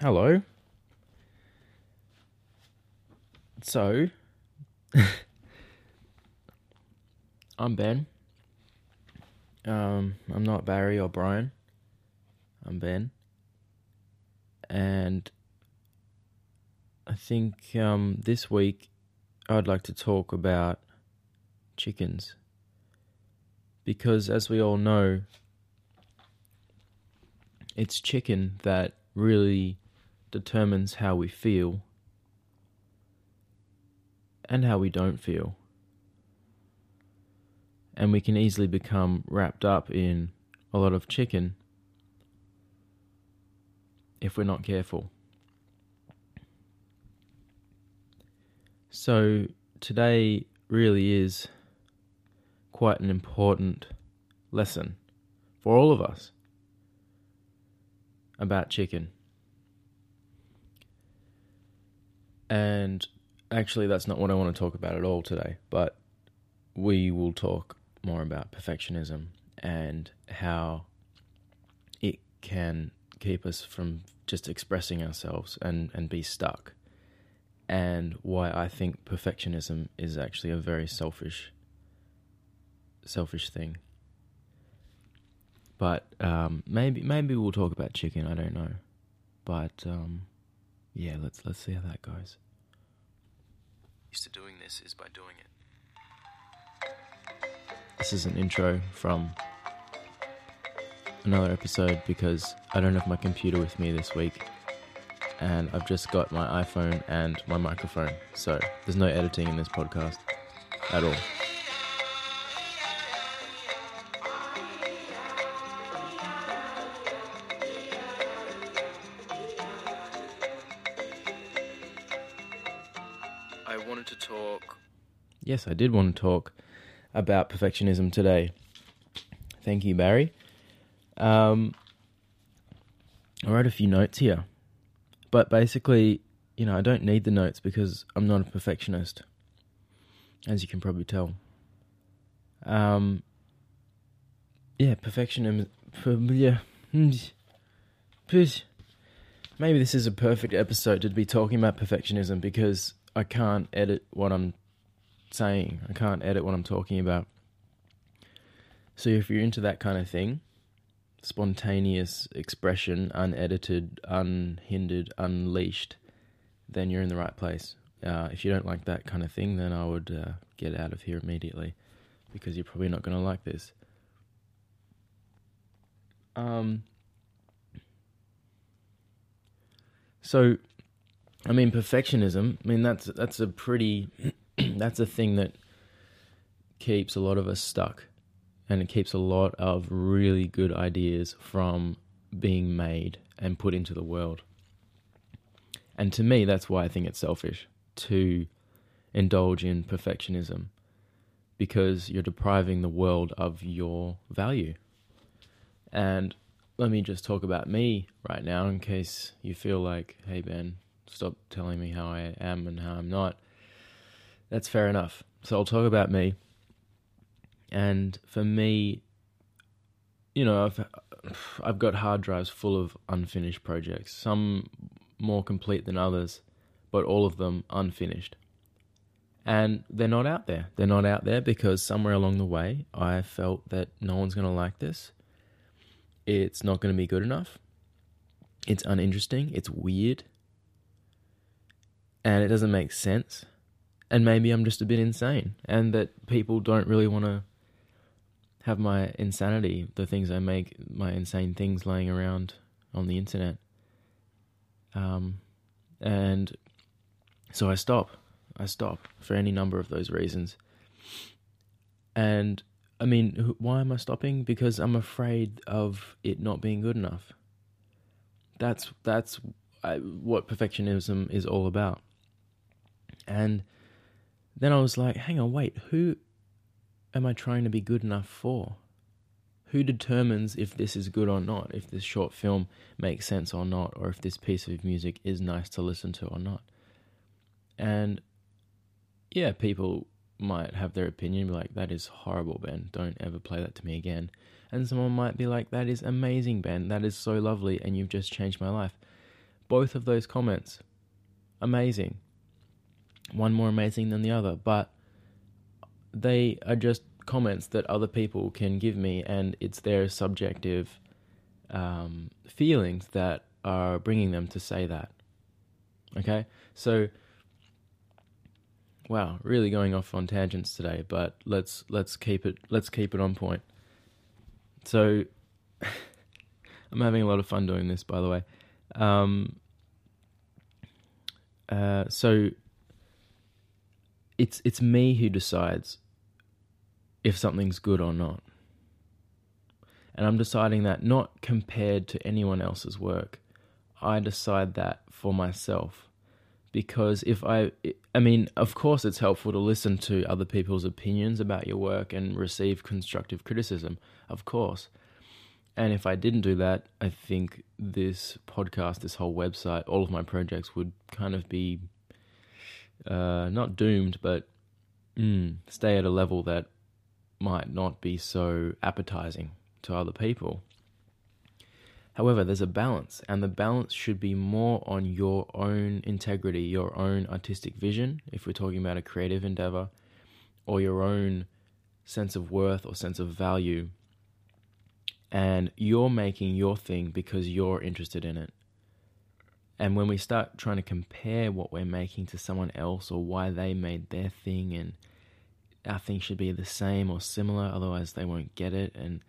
Hello. So, I'm Ben. Um, I'm not Barry or Brian. I'm Ben. And I think um, this week I'd like to talk about chickens. Because, as we all know, it's chicken that really determines how we feel and how we don't feel. And we can easily become wrapped up in a lot of chicken if we're not careful. So, today really is quite an important lesson for all of us about chicken. And actually, that's not what I want to talk about at all today, but we will talk more about perfectionism and how it can keep us from just expressing ourselves and, and be stuck. And why I think perfectionism is actually a very selfish selfish thing. But um, maybe maybe we'll talk about chicken. I don't know, but um, yeah, let's let's see how that goes. Used to doing this is by doing it. This is an intro from another episode because I don't have my computer with me this week, and I've just got my iPhone and my microphone, so there's no editing in this podcast at all. Yes, I did want to talk about perfectionism today. Thank you, Barry. Um, I wrote a few notes here, but basically, you know, I don't need the notes because I'm not a perfectionist, as you can probably tell. Um, yeah, perfectionism. Yeah, maybe this is a perfect episode to be talking about perfectionism because I can't edit what I'm saying. I can't edit what I'm talking about. So if you're into that kind of thing, spontaneous expression, unedited, unhindered, unleashed, then you're in the right place. Uh, if you don't like that kind of thing, then I would uh, get out of here immediately because you're probably not going to like this. Um. So, I mean, perfectionism. I mean, that's that's a pretty that's a thing that keeps a lot of us stuck, and it keeps a lot of really good ideas from being made and put into the world. And to me, that's why I think it's selfish to indulge in perfectionism because you're depriving the world of your value. And let me just talk about me right now in case you feel like, hey, Ben, stop telling me how I am and how I'm not. That's fair enough. So I'll talk about me. And for me, you know, I've I've got hard drives full of unfinished projects. Some more complete than others, but all of them unfinished. And they're not out there. They're not out there because somewhere along the way I felt that no one's going to like this. It's not going to be good enough. It's uninteresting. It's weird and it doesn't make sense. And maybe I'm just a bit insane, and that people don't really want to have my insanity, the things I make, my insane things laying around on the internet. Um, and so I stop. I stop for any number of those reasons. And I mean, why am I stopping? Because I'm afraid of it not being good enough. That's that's I, what perfectionism is all about. And then I was like, hang on, wait, who am I trying to be good enough for? Who determines if this is good or not, if this short film makes sense or not, or if this piece of music is nice to listen to or not? And yeah, people might have their opinion, be like, that is horrible, Ben. Don't ever play that to me again. And someone might be like, that is amazing, Ben. That is so lovely, and you've just changed my life. both of those comments. Amazing. One more amazing than the other, but they are just comments that other people can give me, and it's their subjective um, feelings that are bringing them to say that. Okay, so wow, really going off on tangents today, but let's let's keep it let's keep it on point. So I'm having a lot of fun doing this, by the way. Um, uh, so it's it's me who decides if something's good or not. And I'm deciding that not compared to anyone else's work. I decide that for myself. Because if I, I mean, of course, it's helpful to listen to other people's opinions about your work and receive constructive criticism, of course. And if I didn't do that, I think this podcast, this whole website, all of my projects would kind of be uh, not doomed, but mm, stay at a level that might not be so appetizing to other people. However, there's a balance, and the balance should be more on your own integrity, your own artistic vision, if we're talking about a creative endeavor, or your own sense of worth or sense of value. And you're making your thing because you're interested in it. And when we start trying to compare what we're making to someone else or why they made their thing and our thing should be the same or similar, otherwise they won't get it. And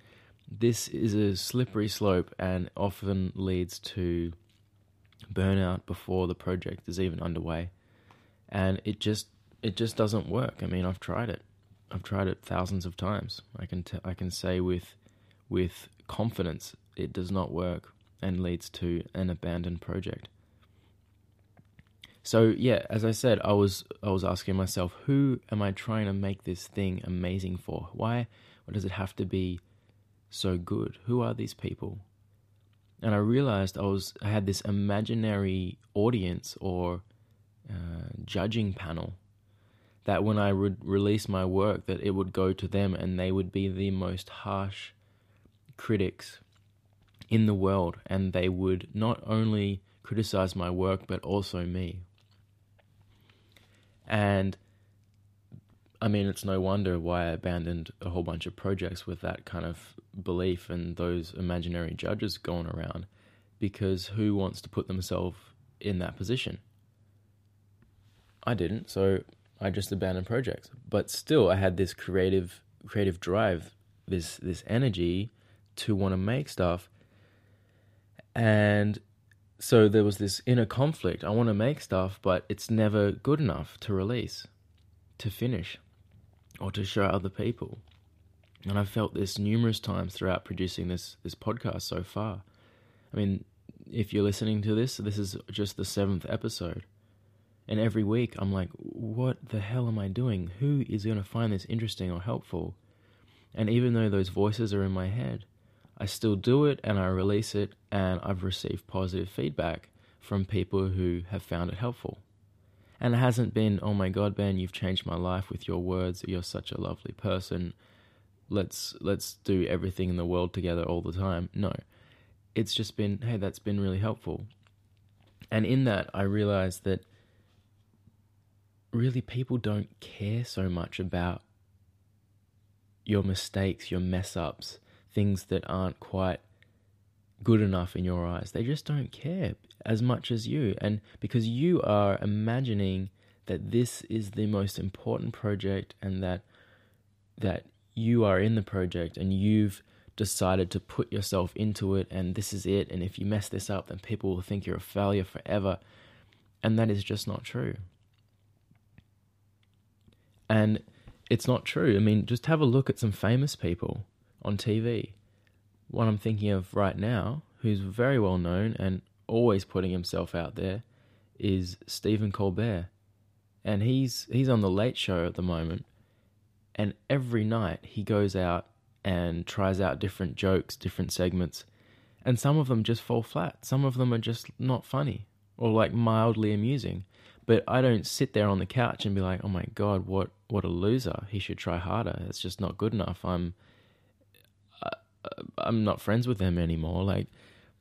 this is a slippery slope and often leads to burnout before the project is even underway. And it just it just doesn't work. I mean, I've tried it. I've tried it thousands of times. I can t- I can say with with confidence it does not work and leads to an abandoned project. So yeah, as I said, I was I was asking myself, who am I trying to make this thing amazing for? Why? Why does it have to be so good? Who are these people? And I realized I was I had this imaginary audience or uh, judging panel that when I would release my work, that it would go to them, and they would be the most harsh critics in the world, and they would not only criticize my work but also me. And I mean, it's no wonder why I abandoned a whole bunch of projects with that kind of belief and those imaginary judges going around. Because who wants to put themselves in that position? I didn't, so I just abandoned projects. But still, I had this creative, creative drive, this this energy to want to make stuff, and so there was this inner conflict. I want to make stuff, but it's never good enough to release, to finish, or to show other people. And I've felt this numerous times throughout producing this this podcast so far. I mean, if you're listening to this, this is just the seventh episode. And every week I'm like, what the hell am I doing? Who is going to find this interesting or helpful? And even though those voices are in my head, I still do it and I release it, and I've received positive feedback from people who have found it helpful. And it hasn't been, oh my god, Ben, you've changed my life with your words. You're such a lovely person. Let's let's do everything in the world together all the time. No, it's just been, hey, that's been really helpful. And in that, I realized that really people don't care so much about your mistakes, your mess ups, things that aren't quite good enough in your eyes. They just don't care as much as you. And because you are imagining that this is the most important project and that that you are in the project and you've decided to put yourself into it and this is it and if you mess this up then people will think you're a failure forever and that is just not true. And it's not true. I mean, just have a look at some famous people on TV. One I'm thinking of right now, who's very well known and always putting himself out there, is Stephen Colbert. And he's he's on the late show at the moment. And every night he goes out and tries out different jokes, different segments. And some of them just fall flat. Some of them are just not funny or like mildly amusing. But I don't sit there on the couch and be like, "Oh my god, what what a loser. He should try harder. It's just not good enough." I'm Uh, I'm not friends with them anymore. Like,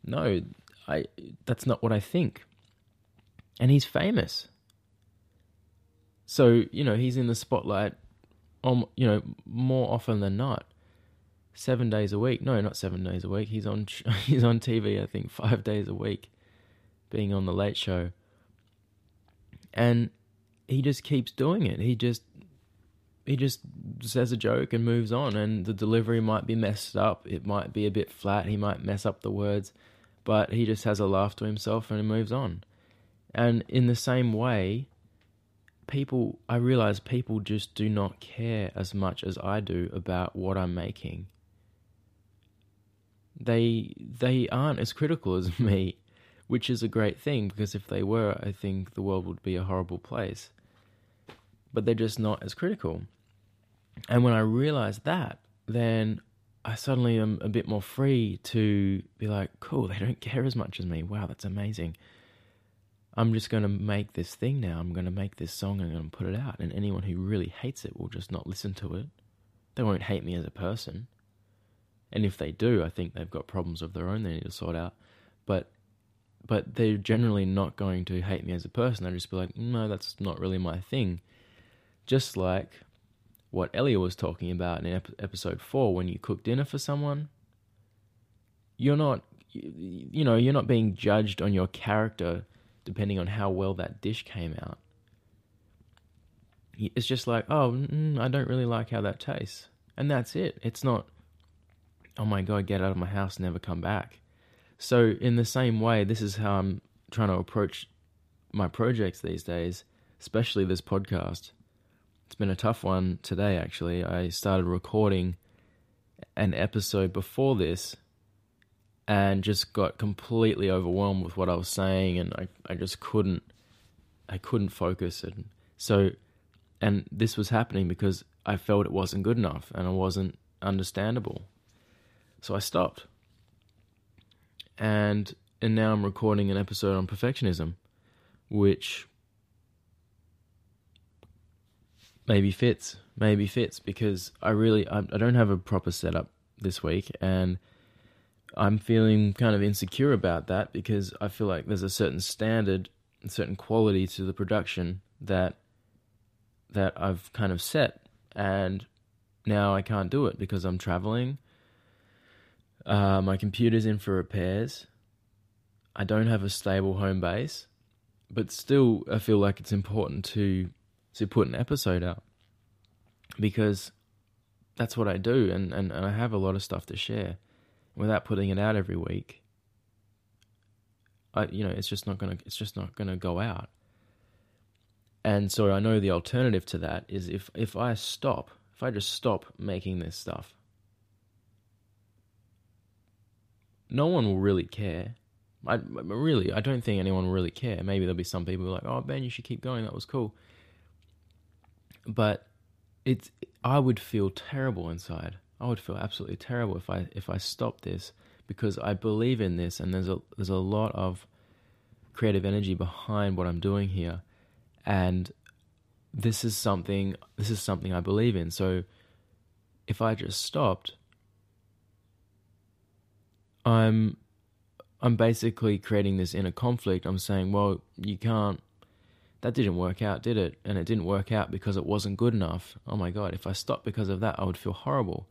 no, I that's not what I think. and he's famous. So, you know, he's in the spotlight on you know, more often than not. Seven days a week. No, not seven days a week. He's on he's on TV, I think, five days a week, being on the late show. And he just keeps doing it. He just he just says a joke and moves on and the delivery might be messed up it might be a bit flat he might mess up the words but he just has a laugh to himself and he moves on. And in the same way people I realize people just do not care as much as I do about what I'm making. They they aren't as critical as me which is a great thing because if they were I think the world would be a horrible place. But they're just not as critical. And when I realized that, then I suddenly am a bit more free to be like, cool, they don't care as much as me. Wow, that's amazing. I'm just going to make this thing now. I'm going to make this song and I'm going to put it out. And anyone who really hates it will just not listen to it. They won't hate me as a person. And if they do, I think they've got problems of their own they need to sort out. But but they're generally not going to hate me as a person. They'll just be like, no, that's not really my thing. Just like what Elliot was talking about in episode 4 when you cook dinner for someone, you're not you know, you're not being judged on your character depending on how well that dish came out. It's just like, oh, mm, I don't really like how that tastes. And that's it. It's not, oh my God, get out of my house, never come back. So, in the same way, this is how I'm trying to approach my projects these days, especially this podcast. It's been a tough one today, actually. I started recording an episode before this and just got completely overwhelmed with what I was saying and I, I just couldn't I couldn't focus and so and this was happening because I felt it wasn't good enough and it wasn't understandable. So I stopped. And and now I'm recording an episode on perfectionism which maybe fits, maybe fits because I really I, I don't have a proper setup this week and I'm feeling kind of insecure about that because I feel like there's a certain standard, a certain quality to the production that that I've kind of set and now I can't do it because I'm traveling. Uh, my computer's in for repairs. I don't have a stable home base, but still, I feel like it's important to to put an episode out because that's what I do and, and, and I have a lot of stuff to share without putting it out every week. I you know, it's just not gonna it's just not gonna go out. And so I know the alternative to that is if, if I stop, if I just stop making this stuff, no one will really care. I really, I don't think anyone will really care. Maybe there'll be some people like, "Oh, Ben, you should keep going. That was cool." But it's I would feel terrible inside. I would feel absolutely terrible if I if I stopped this because I believe in this and there's a there's a lot of creative energy behind what I'm doing here and this is something this is something I believe in. So if I just stopped I'm I'm basically creating this inner conflict. I'm saying, well, you can't that didn't work out, did it? And it didn't work out because it wasn't good enough. Oh my God, if I stopped because of that, I would feel horrible.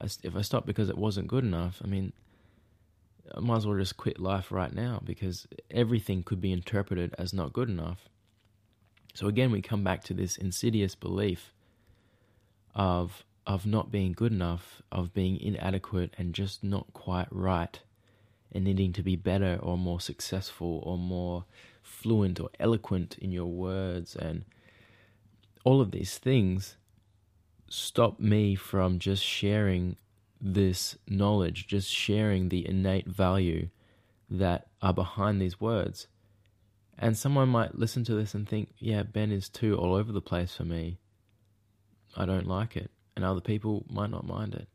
If I stopped because it wasn't good enough, I mean, I might as well just quit life right now because everything could be interpreted as not good enough. So again, we come back to this insidious belief of of not being good enough, of being inadequate and just not quite right, and needing to be better or more successful or more fluent or eloquent in your words and all of these things stop me from just sharing this knowledge, just sharing the innate value that are behind these words. And someone might listen to this and think, yeah, Ben is too all over the place for me. I don't like it. And other people might not mind it.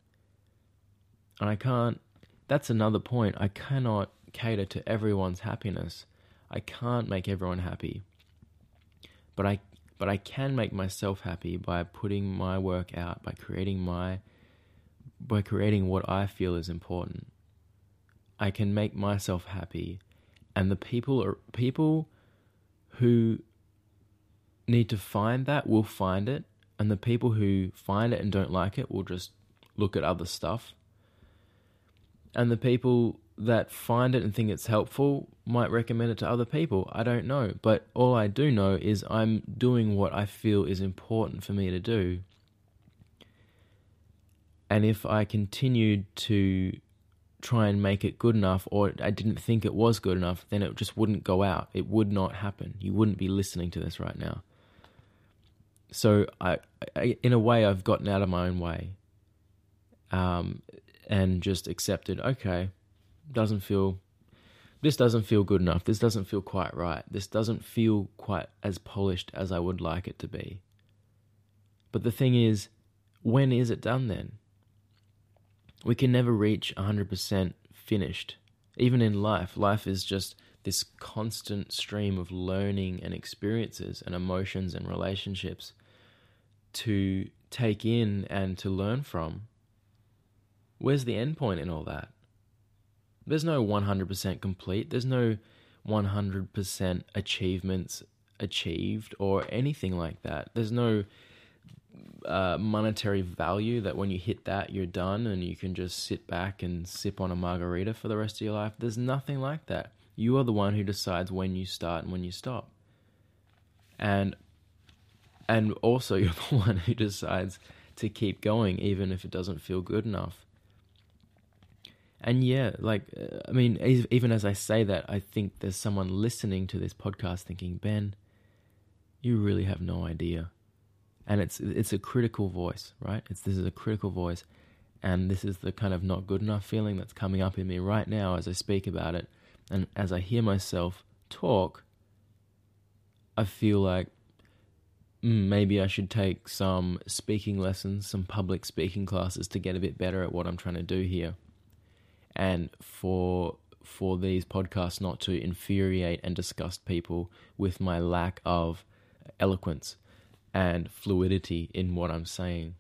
And I can't, that's another point. I cannot cater to everyone's happiness. I can't make everyone happy. But I but I can make myself happy by putting my work out, by creating my by creating what I feel is important. I can make myself happy and the people are people who need to find that will find it, and the people who find it and don't like it will just look at other stuff. And the people that find it and think it's helpful might recommend it to other people. I don't know. But all I do know is I'm doing what I feel is important for me to do. And if I continued to try and make it good enough, or I didn't think it was good enough, then it just wouldn't go out. It would not happen. You wouldn't be listening to this right now. So I, I in a way, I've gotten out of my own way, um, and just accepted. Okay, doesn't feel. This doesn't feel good enough. This doesn't feel quite right. This doesn't feel quite as polished as I would like it to be. But the thing is, when is it done then? we can never reach 100% finished. Even in life, life is just this constant stream of learning and experiences and emotions and relationships to take in and to learn from. Where's the end point in all that? There's no 100% complete. There's no 100% achievements achieved or anything like that. There's no uh, monetary value that when you hit that, you're done and you can just sit back and sip on a margarita for the rest of your life. There's nothing like that. You are the one who decides when you start and when you stop. And and also you're the one who decides to keep going even if it doesn't feel good enough. And yeah, like uh, I mean even as I say that, I think there's someone listening to this podcast thinking, "Ben, you really have no idea. And it's it's a critical voice, right? It's this is a critical voice, and this is the kind of not good enough feeling that's coming up in me right now as I speak about it, and as I hear myself talk, I feel like mm, maybe I should take some speaking lessons, some public speaking classes to get a bit better at what I'm trying to do here, and for for these podcasts not to infuriate and disgust people with my lack of eloquence and fluidity in what I'm saying.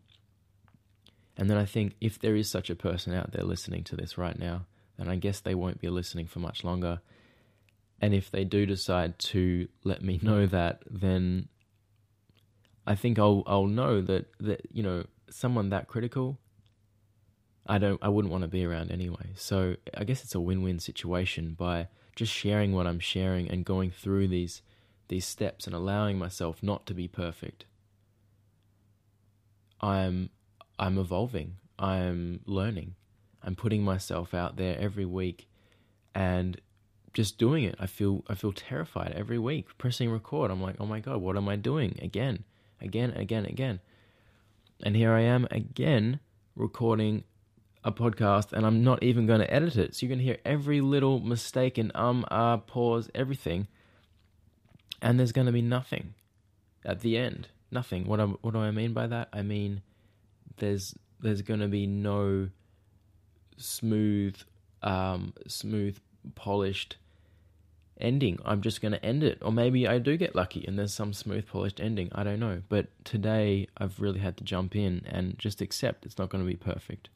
And then I think if there is such a person out there listening to this right now, then I guess they won't be listening for much longer. And if they do decide to let me know that, then I think I'll I'll know that that you know someone that critical. I don't I wouldn't want to be around anyway. So I guess it's a win-win situation by just sharing what I'm sharing and going through these these steps and allowing myself not to be perfect. I'm I'm evolving. I'm learning. I'm putting myself out there every week and just doing it. I feel I feel terrified every week pressing record. I'm like, "Oh my god, what am I doing again? Again, again, again." And here I am again recording a podcast and I'm not even going to edit it. So you're going to hear every little mistake and um, ah, uh, pause, everything and there's going to be nothing at the end. Nothing. What I, what do I mean by that? I mean there's there's going to be no smooth um, smooth polished ending. I'm just going to end it. Or maybe I do get lucky and there's some smooth polished ending. I don't know. But today I've really had to jump in and just accept it's not going to be perfect.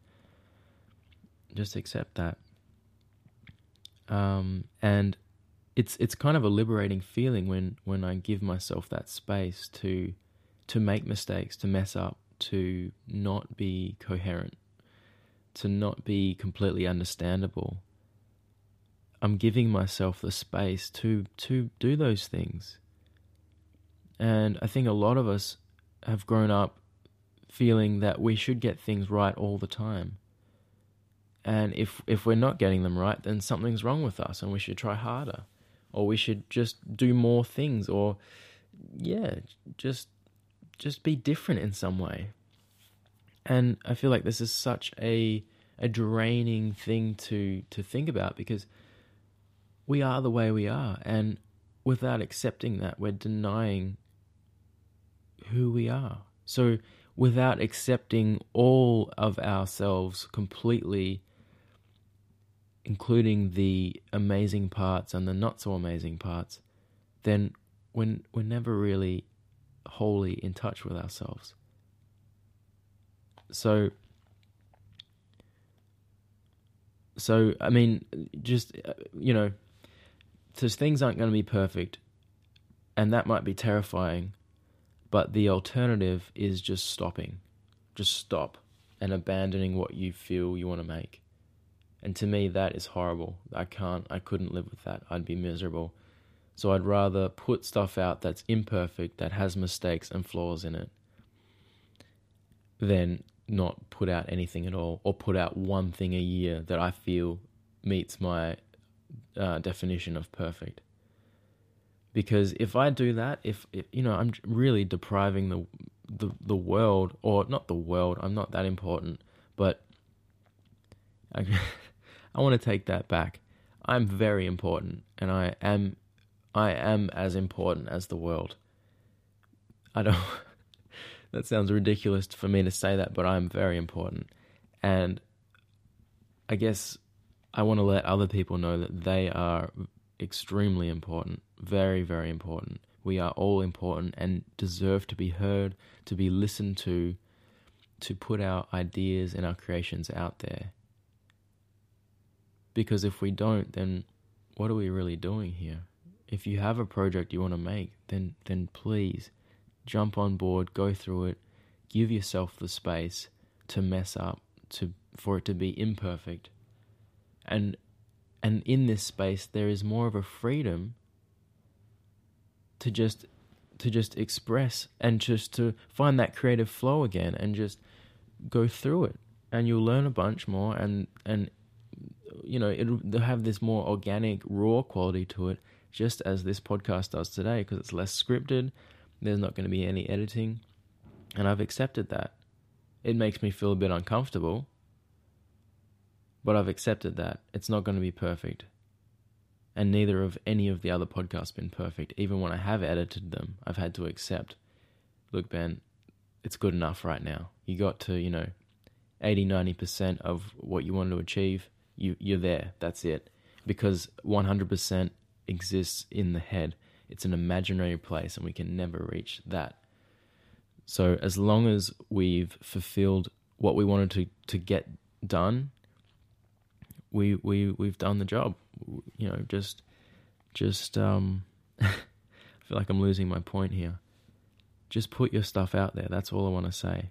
Just accept that. Um, and it's it's kind of a liberating feeling when when I give myself that space to to make mistakes, to mess up, to not be coherent, to not be completely understandable. I'm giving myself the space to to do those things. And I think a lot of us have grown up feeling that we should get things right all the time. And if if we're not getting them right, then something's wrong with us and we should try harder. Or we should just do more things or yeah just just be different in some way. And i feel like this is such a a draining thing to to think about because we are the way we are. And without accepting that we're denying who we are. So without accepting all of ourselves completely including the amazing parts and the not so amazing parts, then we're, we're never really wholly in touch with ourselves. So, so I mean, just uh, you know, so things aren't going to be perfect, and that might be terrifying, but the alternative is just stopping. Just stop and abandoning what you feel you want to make. And to me, that is horrible. I can't, I couldn't live with that. I'd be miserable. So I'd rather put stuff out that's imperfect, that has mistakes and flaws in it, than not put out anything at all or put out one thing a year that I feel meets my uh, definition of perfect. Because if I do that, if, if you know, I'm really depriving the the the world, or not the world. I'm not that important, but I want to take that back. I'm very important, and I am I am as important as the world. I don't. that sounds ridiculous for me to say that, but I'm very important, and I guess I want to let other people know that they are extremely important, very very important. We are all important and deserve to be heard, to be listened to, to put our ideas and our creations out there. Because if we don't, then what are we really doing here? If you have a project you want to make, then then please jump on board, go through it, give yourself the space to mess up, to for it to be imperfect. And and in this space there is more of a freedom to just to just express and just to find that creative flow again and just go through it and you'll learn a bunch more and and you know it'll have this more organic raw quality to it just as this podcast does today because it's less scripted there's not going to be any editing and I've accepted that it makes me feel a bit uncomfortable but I've accepted that it's not going to be perfect and neither of any of the other podcasts been perfect. Even when I have edited them, I've had to accept, look, Ben, it's good enough right now. You got to, you know, 80, 90% of what you wanted to achieve, you, you're there. That's it. Because 100% exists in the head. It's an imaginary place, and we can never reach that. So, as long as we've fulfilled what we wanted to, to get done, we, we, we've done the job you know, just, just, um, I feel like I'm losing my point here. Just put your stuff out there. That's all I want to say.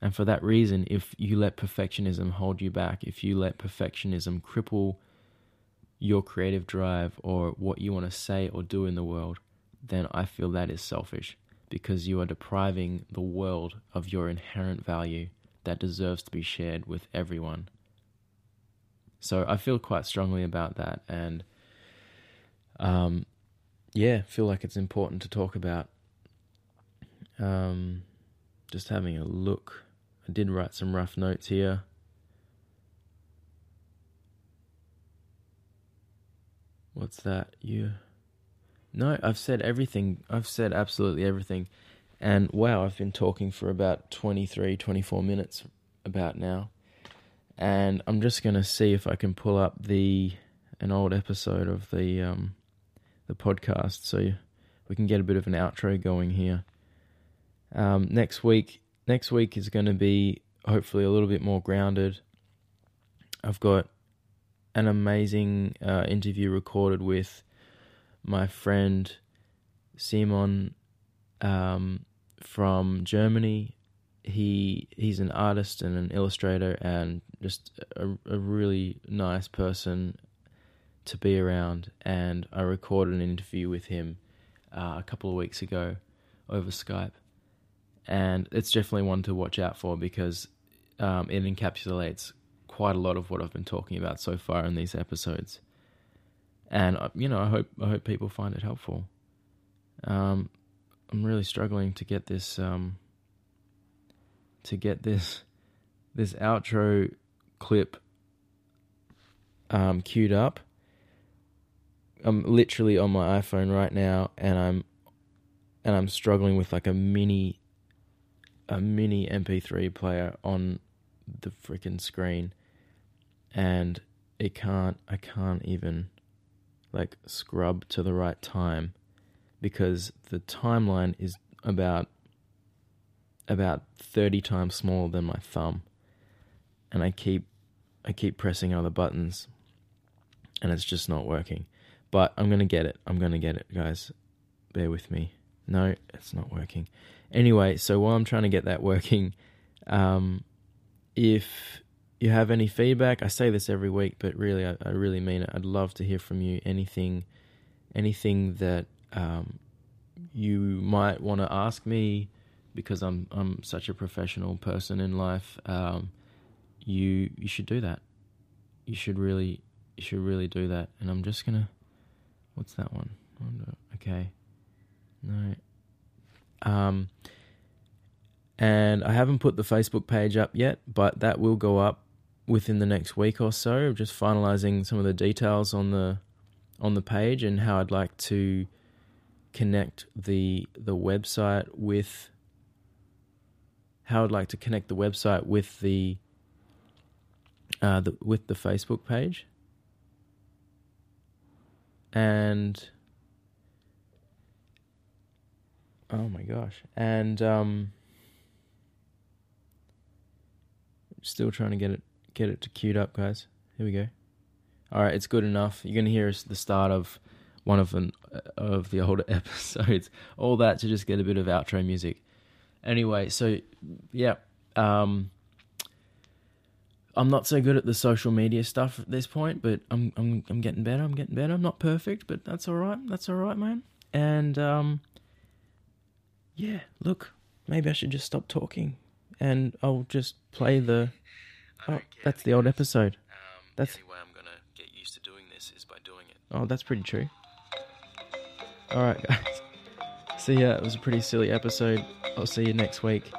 And for that reason, if you let perfectionism hold you back, if you let perfectionism cripple your creative drive or what you want to say or do in the world, then I feel that is selfish because you are depriving the world of your inherent value that deserves to be shared with everyone. So I feel quite strongly about that, and um, yeah, feel like it's important to talk about. Um, just having a look, I did write some rough notes here. What's that? You? No, I've said everything. I've said absolutely everything. And wow, I've been talking for about 23, 24 minutes about now and I'm just going to see if I can pull up the an old episode of the um, the podcast so we can get a bit of an outro going here. Um, next week, next week is going to be hopefully a little bit more grounded. I've got an amazing uh, interview recorded with my friend Simon um, from Germany he he's an artist and an illustrator and just a, a really nice person to be around. And I recorded an interview with him uh, a couple of weeks ago over Skype, and it's definitely one to watch out for because um, it encapsulates quite a lot of what I've been talking about so far in these episodes. And uh, you know, I hope I hope people find it helpful. Um, I'm really struggling to get this um, to get this this outro clip um, queued up. I'm literally on my iPhone right now, and I'm and I'm struggling with like a mini a mini MP3 player on the freaking screen, and it can't. I can't even like scrub to the right time because the timeline is about about 30 times smaller than my thumb. And I keep I keep pressing other buttons and it's just not working. But I'm going to get it. I'm going to get it, guys. bear with me. No, it's not working. Anyway, so while I'm trying to get that working, um, if you have any feedback, I say this every week, but really, I, I really mean it. I'd love to hear from you. Anything, anything that um, you might want to ask me, because I'm I'm such a professional person in life. Um, you you should do that. You should really you should really do that. And I'm just gonna, what's that one? Okay, no. Um, and I haven't put the Facebook page up yet, but that will go up within the next week or so. Just finalizing some of the details on the on the page and how I'd like to connect the the website with how I'd like to connect the website with the uh, the with the Facebook page and oh my gosh and um still trying to get it get it to queued up guys here we go all right it's good enough you're gonna hear us the start of one of an of the older episodes all that to just get a bit of outro music anyway so yeah um I'm not so good at the social media stuff at this point, but I'm I'm I'm getting better. I'm getting better. I'm not perfect, but that's all right. That's all right, man. And um, yeah. Look, maybe I should just stop talking, and I'll just play the. Oh, that's the old episode. Um, that's the only way I'm gonna get used to doing this is by doing it. Oh, that's pretty true. All right, guys. So yeah, it was a pretty silly episode. I'll see you next week.